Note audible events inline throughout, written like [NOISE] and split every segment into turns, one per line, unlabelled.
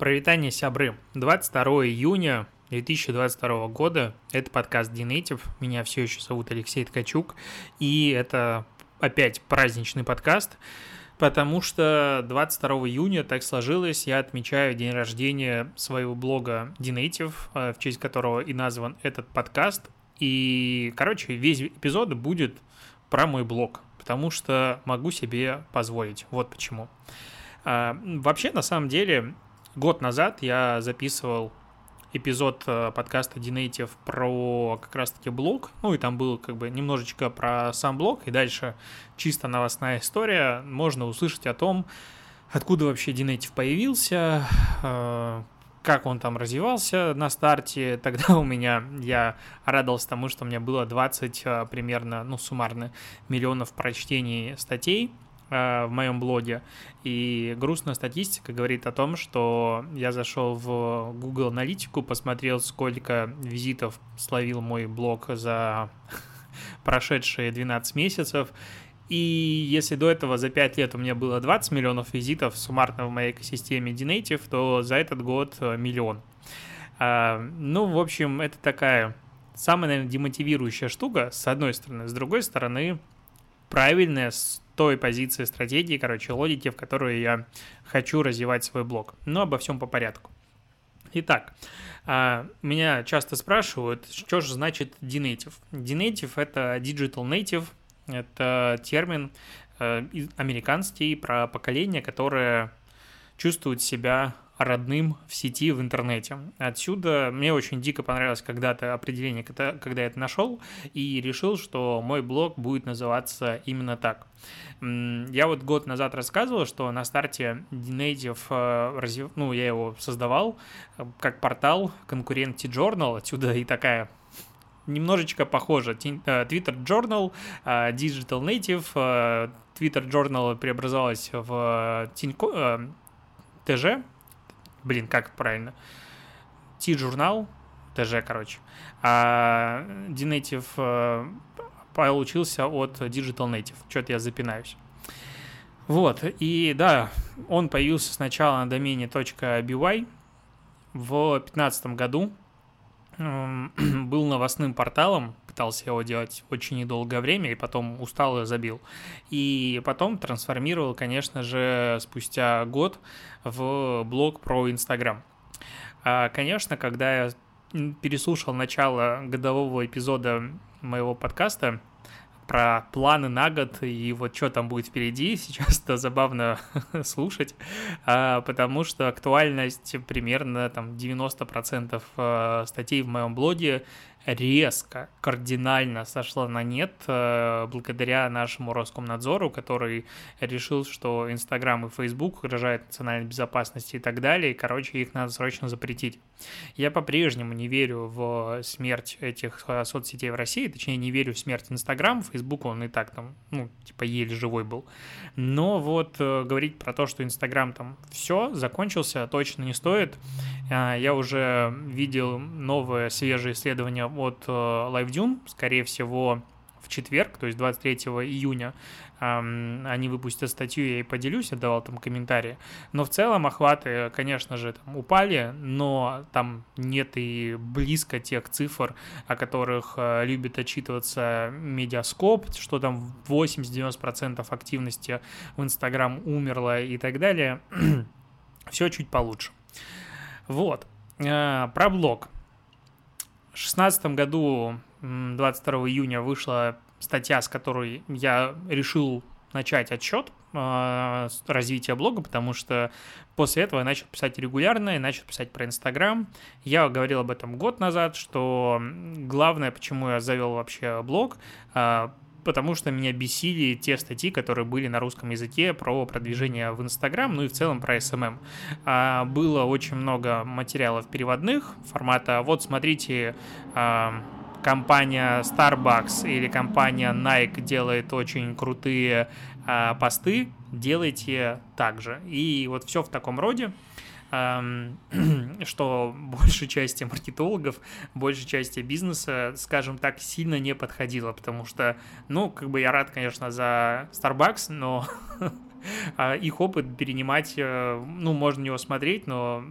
Провитание сябры. 22 июня 2022 года. Это подкаст Dinative. Меня все еще зовут Алексей Ткачук. И это опять праздничный подкаст, потому что 22 июня так сложилось, я отмечаю день рождения своего блога Dinative, э, в честь которого и назван этот подкаст. И, короче, весь эпизод будет про мой блог, потому что могу себе позволить. Вот почему. А, вообще, на самом деле, год назад я записывал эпизод э, подкаста Dinative про как раз-таки блог, ну и там было как бы немножечко про сам блог, и дальше чисто новостная история, можно услышать о том, откуда вообще Dinative появился, э, как он там развивался на старте. [LAUGHS] Тогда у меня, я радовался тому, что у меня было 20 э, примерно, ну, суммарно, миллионов прочтений статей, в моем блоге. И грустная статистика говорит о том, что я зашел в Google аналитику, посмотрел, сколько визитов словил мой блог за [LAUGHS] прошедшие 12 месяцев. И если до этого за 5 лет у меня было 20 миллионов визитов суммарно в моей экосистеме Dinative, то за этот год э, миллион. А, ну, в общем, это такая самая, наверное, демотивирующая штука, с одной стороны. С другой стороны, правильная той позиции стратегии, короче, логики, в которую я хочу развивать свой блог. Но обо всем по порядку. Итак, а, меня часто спрашивают, что же значит D-Native. D-Native — это Digital Native, это термин э, американский про поколение, которое чувствует себя родным в сети, в интернете. Отсюда мне очень дико понравилось когда-то определение, когда, я это нашел, и решил, что мой блог будет называться именно так. Я вот год назад рассказывал, что на старте Native, э, ну, я его создавал э, как портал, конкурент T-Journal, отсюда и такая немножечко похоже. Э, Twitter Journal, Digital Native, Twitter Journal преобразовалась в ТЖ, блин, как правильно, T-журнал, ТЖ, короче, а D-Native э, получился от Digital Native. Что-то я запинаюсь. Вот, и да, он появился сначала на домене .by в 2015 году, [CLEARS THROAT] был новостным порталом, пытался его делать очень недолгое время, и потом устал и забил. И потом трансформировал, конечно же, спустя год в блог про Инстаграм. А, конечно, когда я переслушал начало годового эпизода моего подкаста, про планы на год и вот что там будет впереди. [LAUGHS] Сейчас это забавно [LAUGHS] слушать, а, потому что актуальность примерно там 90% э, статей в моем блоге резко, кардинально сошла на нет э, благодаря нашему Роскомнадзору, который решил, что Инстаграм и Фейсбук угрожают национальной безопасности и так далее, и, короче, их надо срочно запретить. Я по-прежнему не верю в смерть этих э, соцсетей в России, точнее, не верю в смерть Инстаграма, Фейсбук, он и так там, ну, типа, еле живой был. Но вот э, говорить про то, что Инстаграм там все, закончился, точно не стоит. Я уже видел новое свежее исследование от э, LiveDune, скорее всего, в четверг, то есть 23 июня, они выпустят статью, я и поделюсь, я давал там комментарии. Но в целом охваты, конечно же, там упали, но там нет и близко тех цифр, о которых э, любит отчитываться медиаскоп, что там 80-90% активности в Инстаграм умерло и так далее. [CLEARS THROAT] Все чуть получше. Вот. Э, про блог. В 2016 году, 22 июня, вышла статья, с которой я решил начать отчет э, развития блога, потому что после этого я начал писать регулярно и начал писать про Инстаграм. Я говорил об этом год назад, что главное, почему я завел вообще блог, э, потому что меня бесили те статьи, которые были на русском языке про продвижение в Инстаграм, ну и в целом про SMM. А, было очень много материалов переводных формата «Вот смотрите, а, компания Starbucks или компания Nike делает очень крутые а, посты, делайте так же». И вот все в таком роде. [CLEARS THROAT] что большей части маркетологов, большей части бизнеса, скажем так, сильно не подходило, потому что, ну, как бы я рад, конечно, за Starbucks, но [LAUGHS] а их опыт перенимать, э, ну, можно его смотреть, но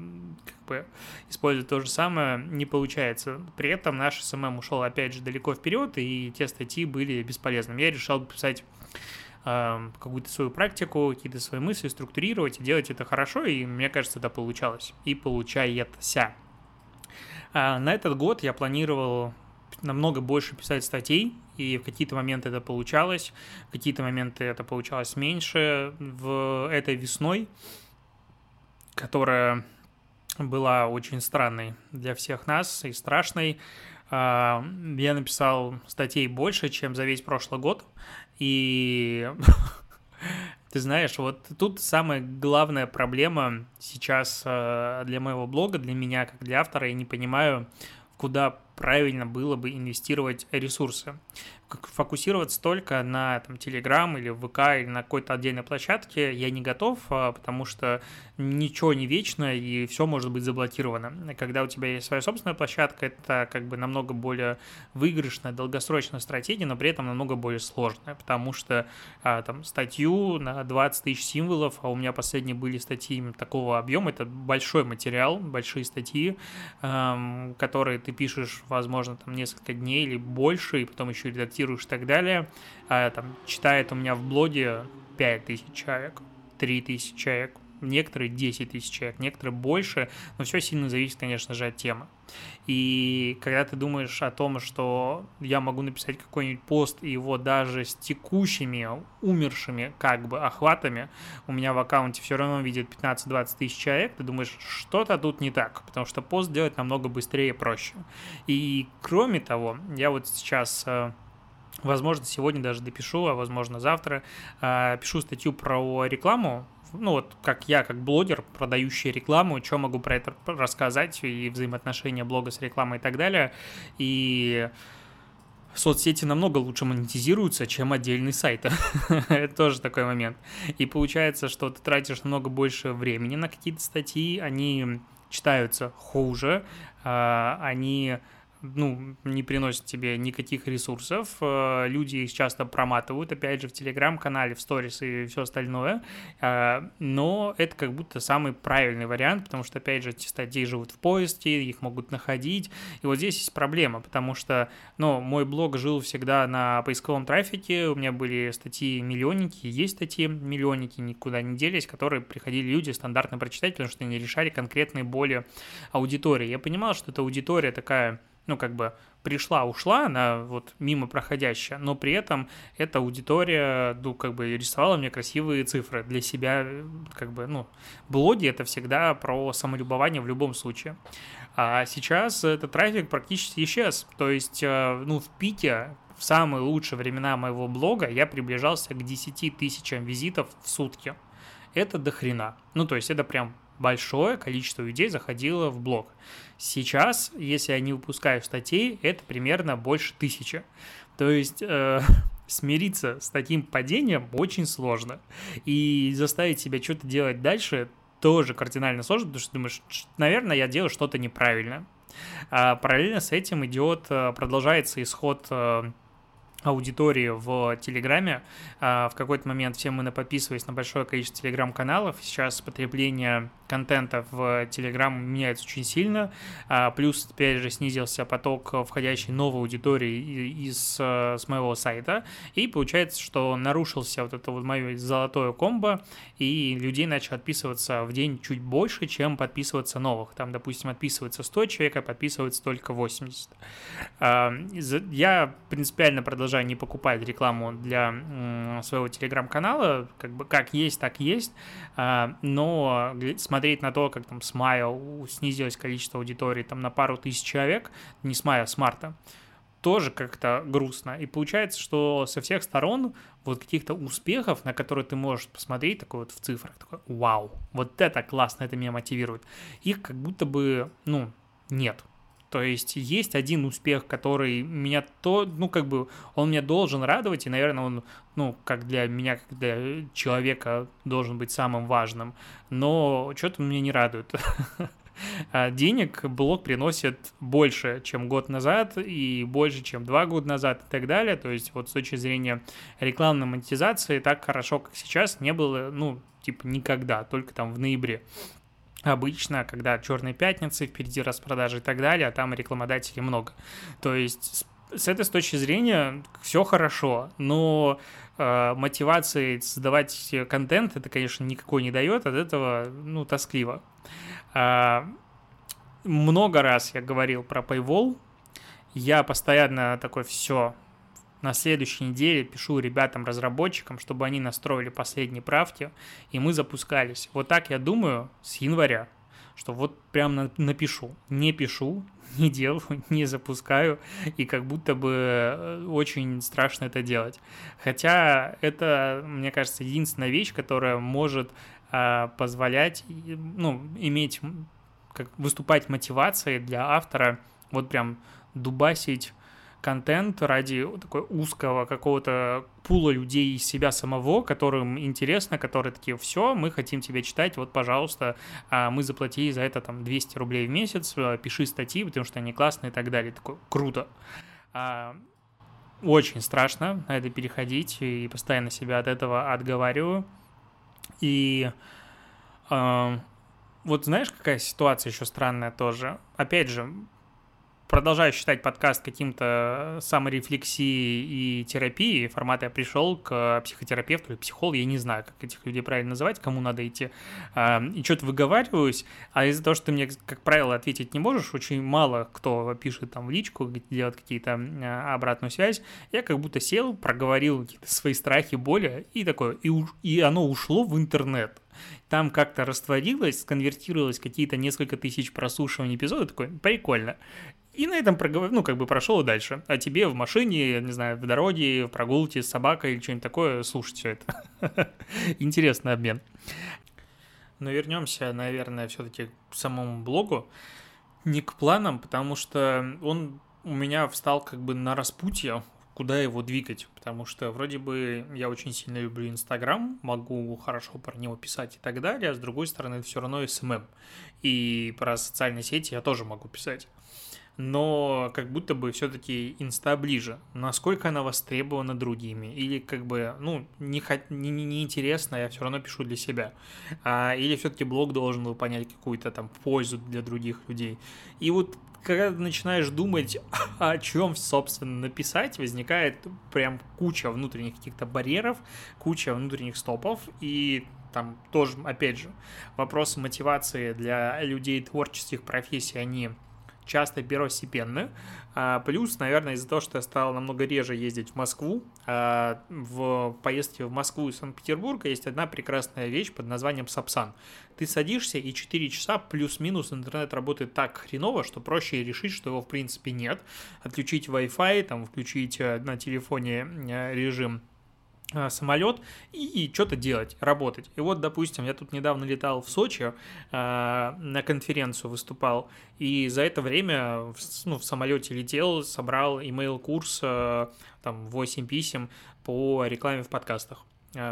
бы использовать то же самое не получается. При этом наш SMM ушел опять же далеко вперед, и те статьи были бесполезными. Я решил писать э, какую-то свою практику, какие-то свои мысли, структурировать и делать это хорошо, и мне кажется, это получалось. И получается. А на этот год я планировал намного больше писать статей, и в какие-то моменты это получалось, в какие-то моменты это получалось меньше. В этой весной, которая была очень странной для всех нас и страшной, а, я написал статей больше, чем за весь прошлый год, и [LAUGHS] ты знаешь, вот тут самая главная проблема сейчас а, для моего блога, для меня как для автора, я не понимаю, куда правильно было бы инвестировать ресурсы фокусироваться только на там, Telegram или ВК или на какой-то отдельной площадке я не готов, а, потому что ничего не вечно и все может быть заблокировано. Когда у тебя есть своя собственная площадка, это как бы намного более выигрышная, долгосрочная стратегия, но при этом намного более сложная, потому что а, там статью на 20 тысяч символов, а у меня последние были статьи такого объема, это большой материал, большие статьи, которые ты пишешь, возможно, там несколько дней или больше, и потом еще редактируешь и так далее, а, там, читает у меня в блоге 5000 человек, 3000 человек, некоторые 10 тысяч человек, некоторые больше, но все сильно зависит, конечно же, от темы. И когда ты думаешь о том, что я могу написать какой-нибудь пост, и его даже с текущими, умершими как бы охватами, у меня в аккаунте все равно видит 15-20 тысяч человек, ты думаешь, что-то тут не так, потому что пост делать намного быстрее и проще. И кроме того, я вот сейчас э, Возможно, сегодня даже допишу, а возможно завтра. Э, пишу статью про рекламу. Ну вот, как я, как блогер, продающий рекламу, что могу про это рассказать, и взаимоотношения блога с рекламой и так далее. И соцсети намного лучше монетизируются, чем отдельный сайт. [LAUGHS] Это тоже такой момент. И получается, что ты тратишь намного больше времени на какие-то статьи, они читаются хуже, а, они ну, не приносит тебе никаких ресурсов. Э, люди их часто проматывают, опять же, в Телеграм-канале, в сторис и все остальное. Э, но это как будто самый правильный вариант, потому что, опять же, эти статьи живут в поиске, их могут находить. И вот здесь есть проблема, потому что, ну, мой блог жил всегда на поисковом трафике, у меня были статьи миллионники, есть статьи миллионники, никуда не делись, которые приходили люди стандартно прочитать, потому что они решали конкретные боли аудитории. Я понимал, что эта аудитория такая ну, как бы пришла, ушла, она вот мимо проходящая, но при этом эта аудитория, ну, как бы рисовала мне красивые цифры для себя, как бы, ну, блоги это всегда про самолюбование в любом случае. А сейчас этот трафик практически исчез, то есть, э, ну, в пике в самые лучшие времена моего блога я приближался к 10 тысячам визитов в сутки. Это до хрена. Ну, то есть это прям большое количество людей заходило в блог. Сейчас, если я не выпускаю статей, это примерно больше тысячи. То есть э, [LAUGHS] смириться с таким падением очень сложно. И заставить себя что-то делать дальше тоже кардинально сложно, потому что думаешь, наверное, я делаю что-то неправильно. А параллельно с этим идет, э, продолжается исход э, аудитории в Телеграме. А, в какой-то момент все мы подписывались на большое количество Телеграм-каналов. Сейчас потребление контента в Телеграм меняется очень сильно. А, плюс теперь же снизился поток входящей новой аудитории из, с моего сайта. И получается, что нарушился вот это вот мое золотое комбо, и людей начало отписываться в день чуть больше, чем подписываться новых. Там, допустим, отписывается 100 человек, а подписывается только 80. А, я принципиально продолжаю продолжаю не покупать рекламу для своего телеграм-канала, как бы как есть, так есть, а, но смотреть на то, как там с мая снизилось количество аудитории там на пару тысяч человек, не с мая, а с марта, тоже как-то грустно. И получается, что со всех сторон вот каких-то успехов, на которые ты можешь посмотреть, такой вот в цифрах, такой, вау, вот это классно, это меня мотивирует. Их как будто бы, ну, нет. То есть есть один успех, который меня то, ну, как бы, он меня должен радовать, и, наверное, он, ну, как для меня, как для человека, должен быть самым важным. Но что-то меня не радует. [LAUGHS] А денег блог приносит больше, чем год назад, и больше, чем два года назад, и так далее. То есть вот с точки зрения рекламной монетизации так хорошо, как сейчас, не было, ну, типа никогда, только там в ноябре. Обычно, когда черные пятницы, впереди распродажи и так далее, а там рекламодателей много. То есть с этой точки зрения все хорошо, но э, мотивации создавать контент это, конечно, никакой не дает, от этого, ну, тоскливо. Э, много раз я говорил про Paywall, я постоянно такой, все, на следующей неделе пишу ребятам-разработчикам, чтобы они настроили последние правки, и мы запускались. Вот так я думаю с января, что вот прям напишу. Не пишу, [LAUGHS] не делаю, [LAUGHS] не запускаю, и как будто бы э, очень страшно это делать. Хотя это, мне кажется, единственная вещь, которая может э, позволять, ну, иметь, как выступать мотивацией для автора, вот прям дубасить контент ради такой узкого какого-то пула людей из себя самого, которым интересно, которые такие, все, мы хотим тебя читать, вот, пожалуйста, а мы заплатили за это там 200 рублей в месяц, э, пиши статьи, потому что они классные и так далее. Такое круто. А, очень страшно на это переходить, и постоянно себя от этого отговариваю. И вот знаешь, какая ситуация еще странная тоже? Опять же, продолжаю считать подкаст каким-то саморефлексией и терапией. Формат я пришел к психотерапевту или психологу, я не знаю, как этих людей правильно называть, кому надо идти, а, и что-то выговариваюсь, а из-за того, что ты мне, как правило, ответить не можешь, очень мало кто пишет там в личку, делает какие-то обратную связь, я как будто сел, проговорил какие-то свои страхи, боли, и такое, и, и оно ушло в интернет там как-то растворилось, сконвертировалось какие-то несколько тысяч прослушиваний эпизода, такой, прикольно. И на этом проговор... ну, как бы прошел дальше. А тебе в машине, не знаю, в дороге, в прогулке с собакой или что-нибудь такое слушать все это. [LAUGHS] Интересный обмен. Но вернемся, наверное, все-таки к самому блогу. Не к планам, потому что он у меня встал как бы на распутье, куда его двигать, потому что вроде бы я очень сильно люблю Инстаграм, могу хорошо про него писать и так далее, а с другой стороны это все равно SMM. И про социальные сети я тоже могу писать но как будто бы все-таки инста ближе. Насколько она востребована другими? Или как бы, ну, не, не, не интересно, я все равно пишу для себя. А, или все-таки блог должен выполнять какую-то там пользу для других людей. И вот когда ты начинаешь думать, [LAUGHS] о чем, собственно, написать, возникает прям куча внутренних каких-то барьеров, куча внутренних стопов, и там тоже, опять же, вопросы мотивации для людей творческих профессий, они часто первостепенны. А, плюс, наверное, из-за того, что я стал намного реже ездить в Москву, а, в поездке в Москву и Санкт-Петербург есть одна прекрасная вещь под названием Сапсан. Ты садишься, и 4 часа плюс-минус интернет работает так хреново, что проще решить, что его в принципе нет. Отключить Wi-Fi, там, включить э, на телефоне э, режим самолет и, что-то делать, работать. И вот, допустим, я тут недавно летал в Сочи, э, на конференцию выступал, и за это время в, ну, в самолете летел, собрал email-курс, э, там, 8 писем по рекламе в подкастах.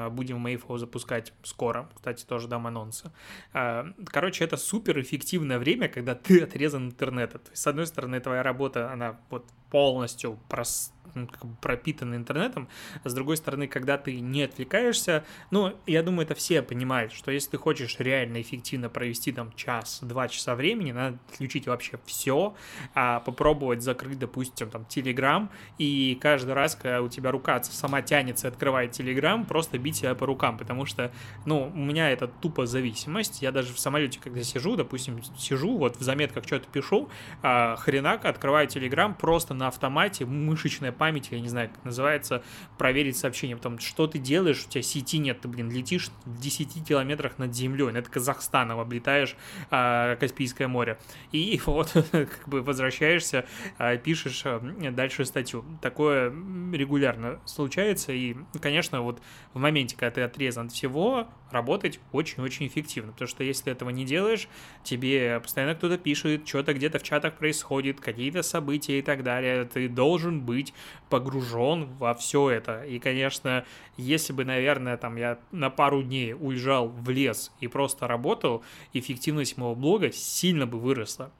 Будем Mayflow запускать скоро, кстати, тоже дам анонсы. Короче, это супер эффективное время, когда ты отрезан интернета. То есть, с одной стороны, твоя работа, она вот полностью прос ну, пропитаны интернетом, с другой стороны, когда ты не отвлекаешься, ну, я думаю, это все понимают, что если ты хочешь реально эффективно провести там час-два часа времени, надо отключить вообще все, а попробовать закрыть, допустим, там, Телеграм, и каждый раз, когда у тебя рука сама тянется, открывает Телеграм, просто бить себя по рукам, потому что, ну, у меня это тупо зависимость, я даже в самолете, когда сижу, допустим, сижу, вот в заметках что-то пишу, а, хренак, открываю Телеграм, просто на автомате, мышечная память, я не знаю, как называется, проверить сообщение, потом, что ты делаешь, у тебя сети нет, ты, блин, летишь в 10 километрах над землей, над Казахстаном облетаешь а, Каспийское море, и [LAUGHS] вот как бы возвращаешься, а, пишешь а, дальше статью. Такое регулярно случается, и, конечно, вот в моменте, когда ты отрезан от всего, работать очень-очень эффективно, потому что если этого не делаешь, тебе постоянно кто-то пишет, что-то где-то в чатах происходит, какие-то события и так далее, ты должен быть погружен во все это. И, конечно, если бы, наверное, там я на пару дней уезжал в лес и просто работал, эффективность моего блога сильно бы выросла.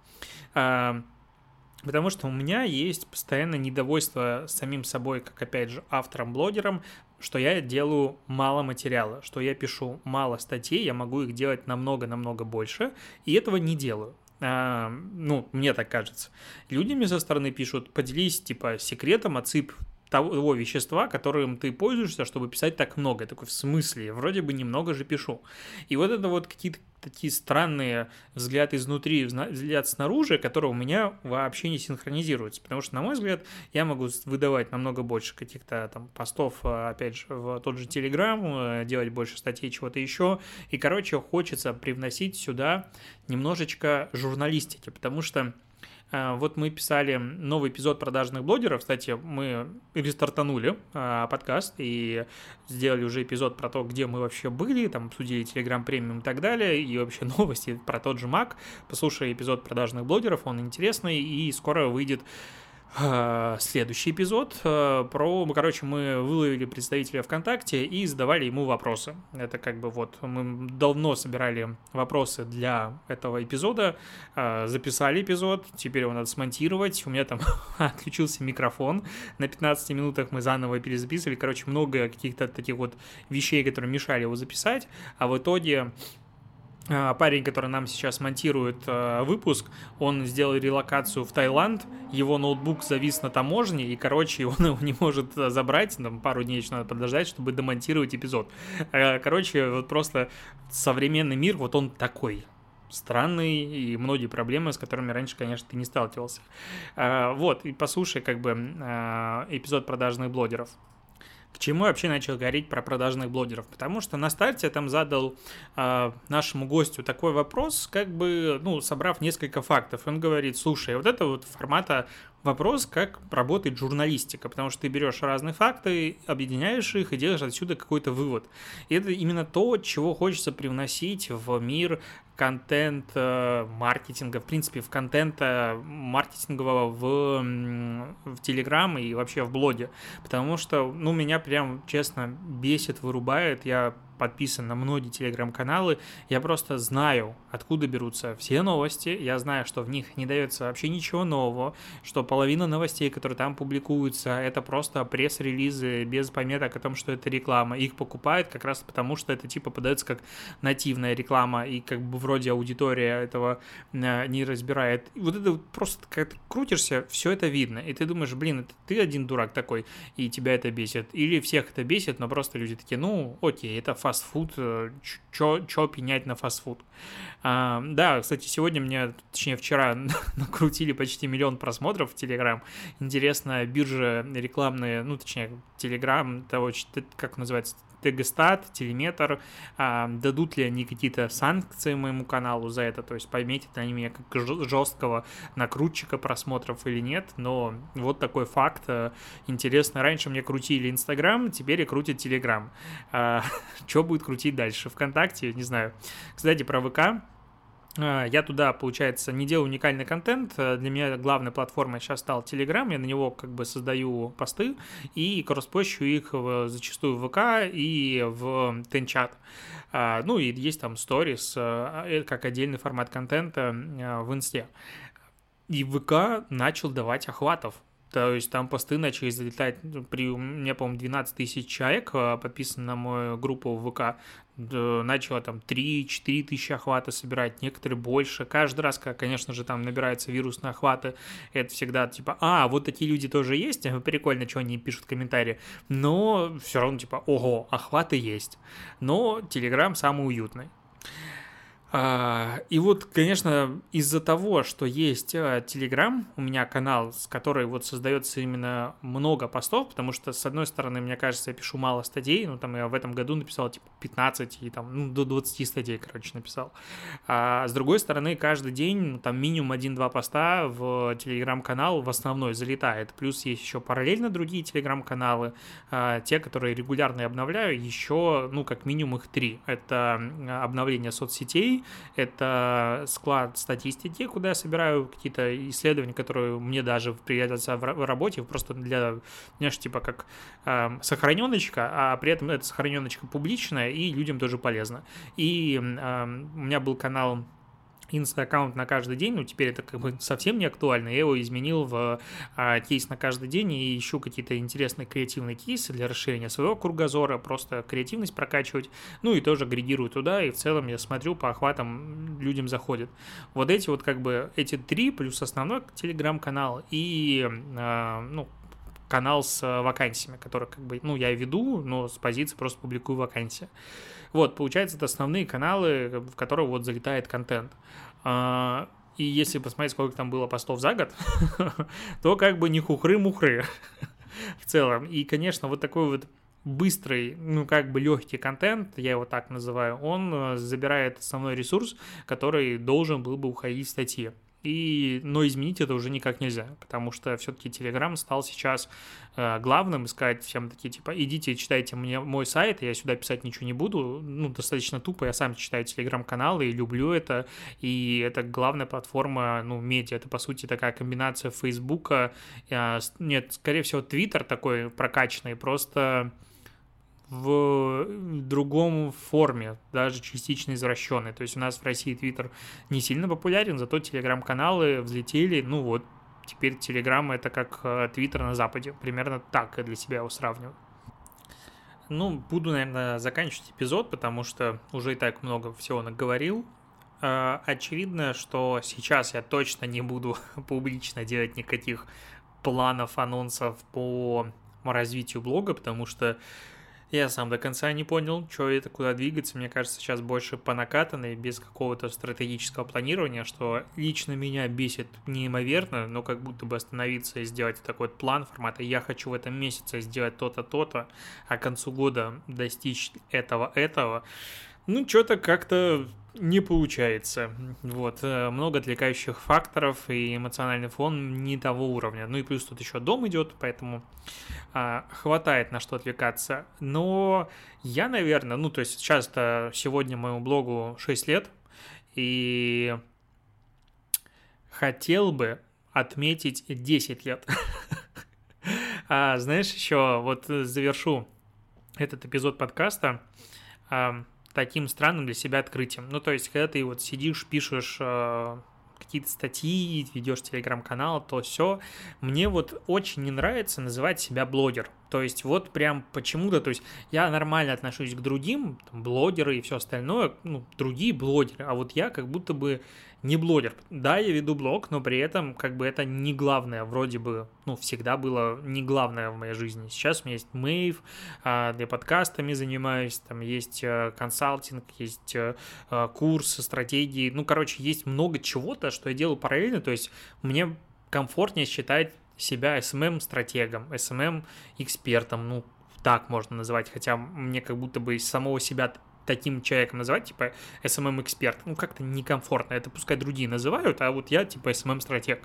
А, потому что у меня есть постоянно недовольство самим собой, как, опять же, автором-блогером что я делаю мало материала, что я пишу мало статей, я могу их делать намного-намного больше, и этого не делаю. А, ну, мне так кажется. Люди мне со стороны пишут, поделись, типа, секретом, отсыпь того вещества, которым ты пользуешься, чтобы писать так много. Я такой, в смысле? Вроде бы немного же пишу. И вот это вот какие-то такие странные взгляд изнутри, взгляд снаружи, которые у меня вообще не синхронизируются. Потому что, на мой взгляд, я могу выдавать намного больше каких-то там постов, э, опять же, в тот же Телеграм, э, делать больше статей, чего-то еще. И, короче, хочется привносить сюда немножечко журналистики, потому что вот мы писали новый эпизод продажных блогеров. Кстати, мы рестартанули а, подкаст и сделали уже эпизод про то, где мы вообще были, там обсудили Telegram премиум и так далее, и вообще [LAUGHS] новости про тот же Mac. Послушай эпизод продажных блогеров, он интересный, и скоро выйдет а, следующий эпизод а, про, короче, мы выловили представителя ВКонтакте и задавали ему вопросы. Это как бы вот мы давно собирали вопросы для этого эпизода, а, записали эпизод, теперь его надо смонтировать. У меня там [LAUGHS] отключился микрофон, на 15 минутах мы заново перезаписывали. Короче, много каких-то таких вот вещей, которые мешали его записать, а в итоге парень, который нам сейчас монтирует э, выпуск, он сделал релокацию в Таиланд, его ноутбук завис на таможне, и, короче, [LAUGHS] он его не может э, забрать, там пару дней еще надо подождать, чтобы демонтировать эпизод. Короче, вот просто современный мир, вот он такой, странный и многие проблемы, с которыми раньше, конечно, ты не сталкивался. Вот, и послушай как бы эпизод продажных блогеров. К чему я вообще начал говорить про продажных блогеров? Потому что на старте я там задал э, нашему гостю такой вопрос, как бы, ну, собрав несколько фактов. Он говорит, слушай, вот это вот формата вопрос, как работает журналистика, потому что ты берешь разные факты, объединяешь их и делаешь отсюда какой-то вывод. И это именно то, чего хочется привносить в мир контент-маркетинга, в принципе, в контента маркетингового в, в Телеграм и вообще в блоге. Потому что, ну, меня прям, честно, бесит, вырубает. Я подписан на многие телеграм-каналы, я просто знаю, откуда берутся все новости, я знаю, что в них не дается вообще ничего нового, что половина новостей, которые там публикуются, это просто пресс-релизы без пометок о том, что это реклама. Их покупают как раз потому, что это типа подается как нативная реклама, и как бы вроде аудитория этого э, не разбирает. Вот это просто, как ты крутишься, все это видно, и ты думаешь, блин, это ты один дурак такой, и тебя это бесит. Или всех это бесит, но просто люди такие, ну, окей, это фастфуд, что э, пенять на фастфуд. А, да, кстати, сегодня мне, точнее вчера, [LAUGHS] накрутили почти миллион просмотров в Телеграм. Интересно, биржа рекламные, ну, точнее, Телеграм, того, как называется, Тегестат, Телеметр, а, дадут ли они какие-то санкции моему каналу за это, то есть пометят они меня как жесткого накрутчика просмотров или нет, но вот такой факт. Э, интересно, раньше мне крутили Инстаграм, теперь и крутят Телеграм. А, [LAUGHS] что будет крутить дальше? ВКонтакте, не знаю. Кстати, про ВК я туда, получается, не делаю уникальный контент. Э, для меня главной платформой сейчас стал Telegram. Я на него как бы создаю посты и кросспощу их в, зачастую в ВК и в Тенчат. А, ну и есть там сторис э, как отдельный формат контента в Инсте. И ВК начал давать охватов. То есть там посты начали залетать, ну, при, у меня, по-моему, 12 тысяч человек подписано на мою группу в ВК начала там 3-4 тысячи охвата собирать, некоторые больше. Каждый раз, как, конечно же, там набираются вирусные охваты, это всегда типа, а, вот такие люди тоже есть, [LAUGHS] прикольно, что они пишут комментарии, но все равно типа, ого, охваты есть. Но Telegram самый уютный. А, и вот, конечно, из-за того, что есть Telegram, у меня канал, с которой вот создается именно много постов, потому что, с одной стороны, мне кажется, я пишу мало статей, ну, там я в этом году написал, типа, 15 и там, ну, до 20 статей, короче, написал. А с другой стороны, каждый день, ну, там, минимум 1-2 поста в Telegram-канал в основной залетает, плюс есть еще параллельно другие Telegram-каналы, а, те, которые регулярно обновляю, еще, ну, как минимум их три. Это обновление соцсетей, это склад статистики, куда я собираю какие-то исследования, которые мне даже пригодятся в работе, просто для, знаешь, типа как э, сохраненочка, а при этом эта сохраненочка публичная и людям тоже полезна. И э, у меня был канал инста-аккаунт на каждый день, ну, теперь это как бы совсем не актуально, я его изменил в а, кейс на каждый день и ищу какие-то интересные креативные кейсы для расширения своего кругозора, просто креативность прокачивать, ну, и тоже агрегирую туда, и в целом я смотрю, по охватам людям заходит. Вот эти вот как бы, эти три, плюс основной телеграм-канал и, а, ну, канал с вакансиями, который как бы, ну, я веду, но с позиции просто публикую вакансии. Вот, получается, это основные каналы, в которые вот залетает контент. А, и если посмотреть, сколько там было постов за год, [LAUGHS] то как бы не хухры-мухры [LAUGHS] в целом. И, конечно, вот такой вот быстрый, ну, как бы легкий контент, я его так называю, он э, забирает основной ресурс, который должен был бы уходить в статьи. И, но изменить это уже никак нельзя, потому что все-таки Telegram стал сейчас э, главным, сказать всем такие, типа, идите, читайте мне мой сайт, я сюда писать ничего не буду, ну, достаточно тупо, я сам читаю Telegram-каналы и люблю это, и это главная платформа, ну, медиа, это, по сути, такая комбинация Фейсбука, э, нет, скорее всего, Твиттер такой прокачанный, просто в другом форме, даже частично извращенной. То есть у нас в России Твиттер не сильно популярен, зато телеграм-каналы взлетели, ну вот, теперь телеграм это как э, Твиттер на Западе. Примерно так я для себя его сравниваю. Ну, буду, наверное, заканчивать эпизод, потому что уже и так много всего наговорил. Э, очевидно, что сейчас я точно не буду [LAUGHS] публично делать никаких планов, анонсов по развитию блога, потому что я сам до конца не понял, что это, куда двигаться. Мне кажется, сейчас больше по накатанной, без какого-то стратегического планирования, что лично меня бесит неимоверно, но как будто бы остановиться и сделать такой вот план формата «я хочу в этом месяце сделать то-то, то-то, а к концу года достичь этого-этого». Ну, что-то как-то не получается. Вот, э, много отвлекающих факторов, и эмоциональный фон не того уровня. Ну и плюс тут еще дом идет, поэтому а, хватает на что отвлекаться. Но я, наверное, ну, то есть сейчас-то сегодня моему блогу 6 лет, и хотел бы отметить 10 лет. [LAUGHS] а, знаешь, еще вот завершу этот эпизод подкаста таким странным для себя открытием. Ну, то есть, когда ты вот сидишь, пишешь э, какие-то статьи, ведешь телеграм-канал, то все. Мне вот очень не нравится называть себя блогер. То есть вот прям почему-то, то есть я нормально отношусь к другим, там, блогеры и все остальное, ну, другие блогеры, а вот я как будто бы не блогер. Да, я веду блог, но при этом как бы это не главное, вроде бы, ну, всегда было не главное в моей жизни. Сейчас у меня есть Мэйв, а, для подкастами занимаюсь, там есть э, консалтинг, есть э, э, курсы, стратегии, ну, короче, есть много чего-то, что я делаю параллельно, то есть мне комфортнее считать себя SMM-стратегом, SMM-экспертом, ну, так можно называть, хотя мне как будто бы из самого себя таким человеком называть, типа SMM-эксперт, ну, как-то некомфортно, это пускай другие называют, а вот я, типа, SMM-стратег.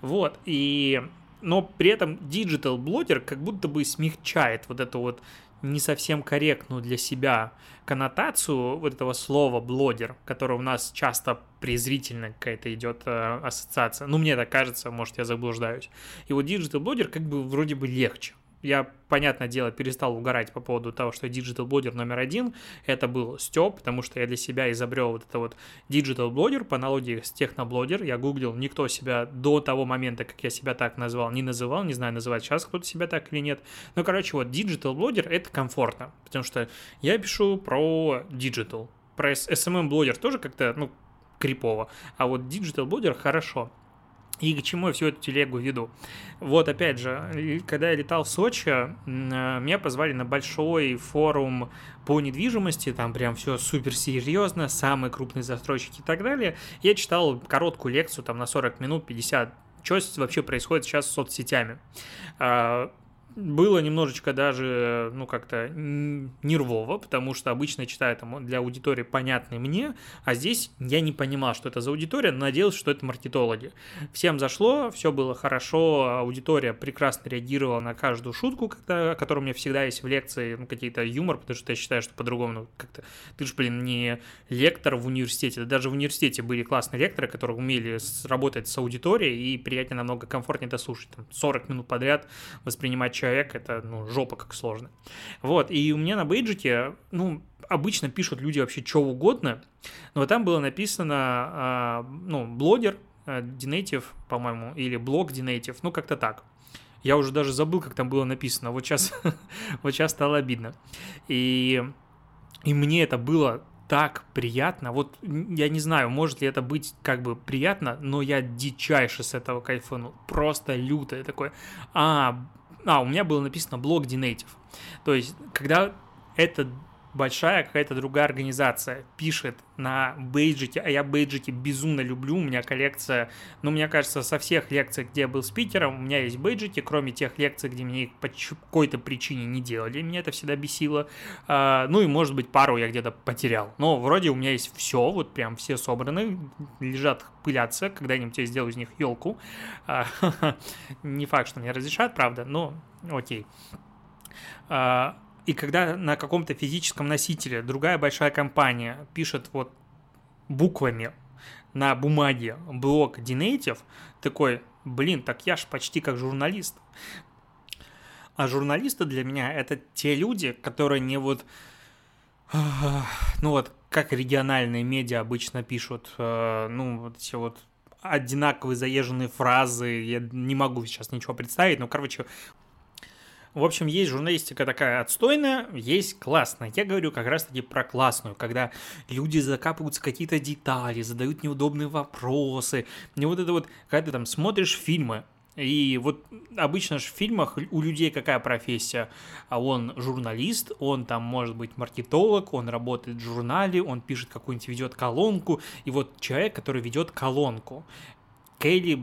Вот, и... Но при этом digital блогер как будто бы смягчает вот эту вот не совсем корректную для себя коннотацию вот этого слова блогер, которое у нас часто презрительно какая-то идет э, ассоциация. Ну, мне так кажется, может, я заблуждаюсь. И вот digital блогер как бы вроде бы легче я, понятное дело, перестал угорать по поводу того, что digital блогер номер один, это был Степ, потому что я для себя изобрел вот это вот digital блогер по аналогии с техноблогер. Я гуглил, никто себя до того момента, как я себя так назвал, не называл, не знаю, называть сейчас кто-то себя так или нет. Ну, короче, вот digital блогер это комфортно, потому что я пишу про digital, про SMM блогер тоже как-то, ну, крипово, а вот digital блогер хорошо. И к чему я всю эту телегу веду? Вот, опять же, когда я летал в Сочи, э, меня позвали на большой форум по недвижимости, там прям все супер серьезно, самые крупные застройщики и так далее. Я читал короткую лекцию, там на 40 минут, 50 что вообще происходит сейчас с соцсетями. Было немножечко даже, ну, как-то нервово, потому что обычно читаю там для аудитории понятный мне, а здесь я не понимал, что это за аудитория, но надеялся, что это маркетологи. Всем зашло, все было хорошо, аудитория прекрасно реагировала на каждую шутку, когда, которая у меня всегда есть в лекции, ну, какие-то юмор, потому что я считаю, что по-другому, ну, как-то, ты же, блин, не лектор в университете, даже в университете были классные лекторы, которые умели работать с аудиторией, и приятнее намного комфортнее это слушать, там, 40 минут подряд воспринимать человека человек, это, ну, жопа как сложно. Вот, и у меня на бейджике, ну, обычно пишут люди вообще что угодно, но там было написано, а, ну, блогер, Динейтив, по-моему, или блог Динейтив, ну, как-то так. Я уже даже забыл, как там было написано. Вот сейчас, [LAUGHS] вот сейчас стало обидно. И, и мне это было так приятно. Вот я не знаю, может ли это быть как бы приятно, но я дичайше с этого кайфанул. Просто люто. Я такой, а, а, у меня было написано блог Dinative. То есть, когда это большая какая-то другая организация пишет на бейджике, а я бейджики безумно люблю, у меня коллекция, ну, мне кажется, со всех лекций, где я был спикером, у меня есть бейджики, кроме тех лекций, где мне их по какой-то причине не делали, меня это всегда бесило, а, ну, и, может быть, пару я где-то потерял, но вроде у меня есть все, вот прям все собраны, лежат, пылятся, когда-нибудь я сделаю из них елку, а, [LAUGHS] не факт, что мне разрешат, правда, но окей. А, и когда на каком-то физическом носителе другая большая компания пишет вот буквами на бумаге блок Dinative, такой, блин, так я ж почти как журналист. А журналисты для меня это те люди, которые не вот, ну вот, как региональные медиа обычно пишут, э, ну вот эти вот одинаковые заезженные фразы, я не могу сейчас ничего представить, но, короче, в общем, есть журналистика такая отстойная, есть классная. Я говорю как раз-таки про классную, когда люди закапываются какие-то детали, задают неудобные вопросы. И вот это вот, когда ты там смотришь фильмы, и вот обычно же в фильмах у людей какая профессия? А он журналист, он там может быть маркетолог, он работает в журнале, он пишет какую-нибудь, ведет колонку. И вот человек, который ведет колонку, Келли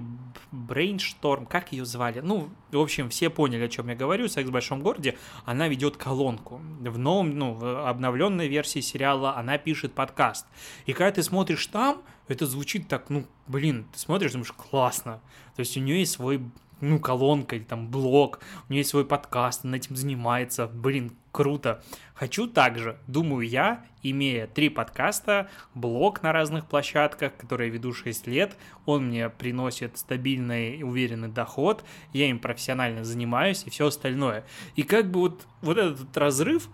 Брейншторм, как ее звали? Ну, в общем, все поняли, о чем я говорю. «Секс в большом городе», она ведет колонку. В новом, ну, в обновленной версии сериала она пишет подкаст. И когда ты смотришь там, это звучит так, ну, блин, ты смотришь, думаешь, классно. То есть у нее есть свой ну, колонка или там блог, у нее есть свой подкаст, она этим занимается, блин, круто. Хочу также, думаю я, имея три подкаста, блог на разных площадках, который я веду 6 лет, он мне приносит стабильный и уверенный доход, я им профессионально занимаюсь и все остальное. И как бы вот, вот этот разрыв,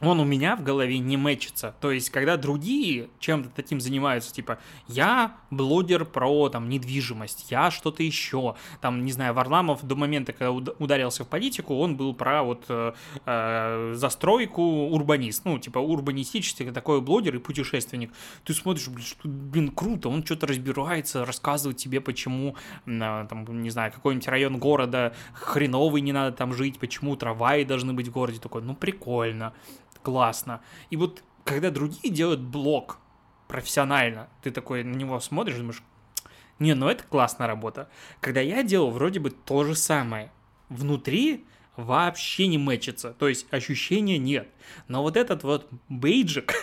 он у меня в голове не мэчится. То есть, когда другие чем-то таким занимаются, типа, я блогер про там недвижимость, я что-то еще, там, не знаю, Варламов до момента, когда ударился в политику, он был про вот э, э, застройку урбанист, ну, типа, урбанистический такой блогер и путешественник. Ты смотришь, блин, что, блин круто, он что-то разбирается, рассказывает тебе, почему, э, там, не знаю, какой-нибудь район города хреновый не надо там жить, почему трамваи должны быть в городе, такой, ну, прикольно классно. И вот когда другие делают блог профессионально, ты такой на него смотришь, думаешь, не, ну это классная работа. Когда я делал вроде бы то же самое. Внутри вообще не мэчится, то есть ощущения нет. Но вот этот вот бейджик,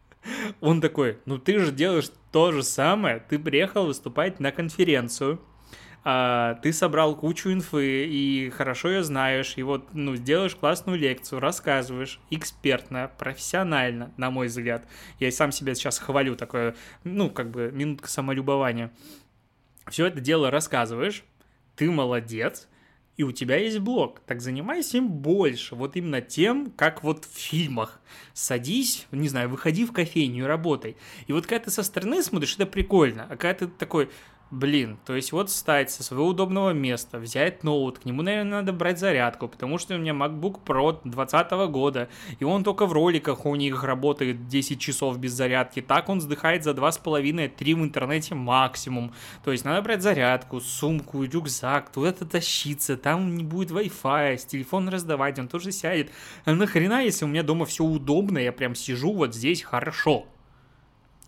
[LAUGHS] он такой, ну ты же делаешь то же самое, ты приехал выступать на конференцию, а, ты собрал кучу инфы и хорошо ее знаешь, и вот, ну, сделаешь классную лекцию, рассказываешь экспертно, профессионально, на мой взгляд. Я сам себя сейчас хвалю, такое, ну, как бы минутка самолюбования. Все это дело рассказываешь, ты молодец, и у тебя есть блог, так занимайся им больше, вот именно тем, как вот в фильмах. Садись, не знаю, выходи в кофейню и работай. И вот когда ты со стороны смотришь, это прикольно, а когда ты такой, Блин, то есть вот встать со своего удобного места, взять ноут, к нему, наверное, надо брать зарядку, потому что у меня MacBook Pro 2020 года, и он только в роликах у них работает 10 часов без зарядки, так он вздыхает за 2,5-3 в интернете максимум. То есть надо брать зарядку, сумку, рюкзак, туда-то тащиться, там не будет Wi-Fi, с телефон раздавать, он тоже сядет. А нахрена, если у меня дома все удобно, я прям сижу вот здесь хорошо.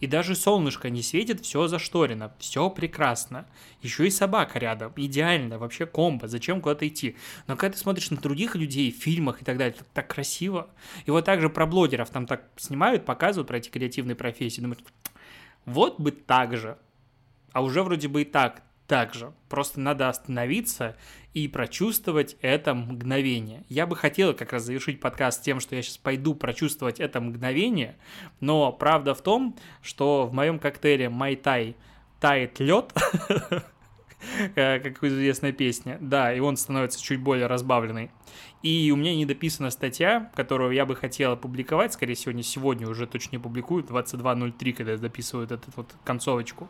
И даже солнышко не светит, все зашторено, все прекрасно. Еще и собака рядом, идеально, вообще комбо, зачем куда-то идти. Но когда ты смотришь на других людей в фильмах и так далее, это так красиво. И вот также про блогеров там так снимают, показывают про эти креативные профессии. Думаешь, вот бы так же. А уже вроде бы и так так же. Просто надо остановиться и прочувствовать это мгновение. Я бы хотел как раз завершить подкаст тем, что я сейчас пойду прочувствовать это мгновение, но правда в том, что в моем коктейле Майтай тает лед, [LAUGHS] [LAUGHS] как известная песня. Да, и он становится чуть более разбавленный. И у меня недописана статья, которую я бы хотел опубликовать, скорее всего, не сегодня, уже точно не публикую, 22.03, когда записывают эту вот концовочку,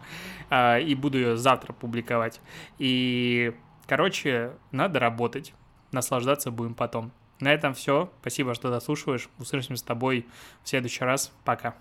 а, и буду ее завтра публиковать. И, короче, надо работать, наслаждаться будем потом. На этом все. Спасибо, что дослушиваешь. Услышимся с тобой в следующий раз. Пока.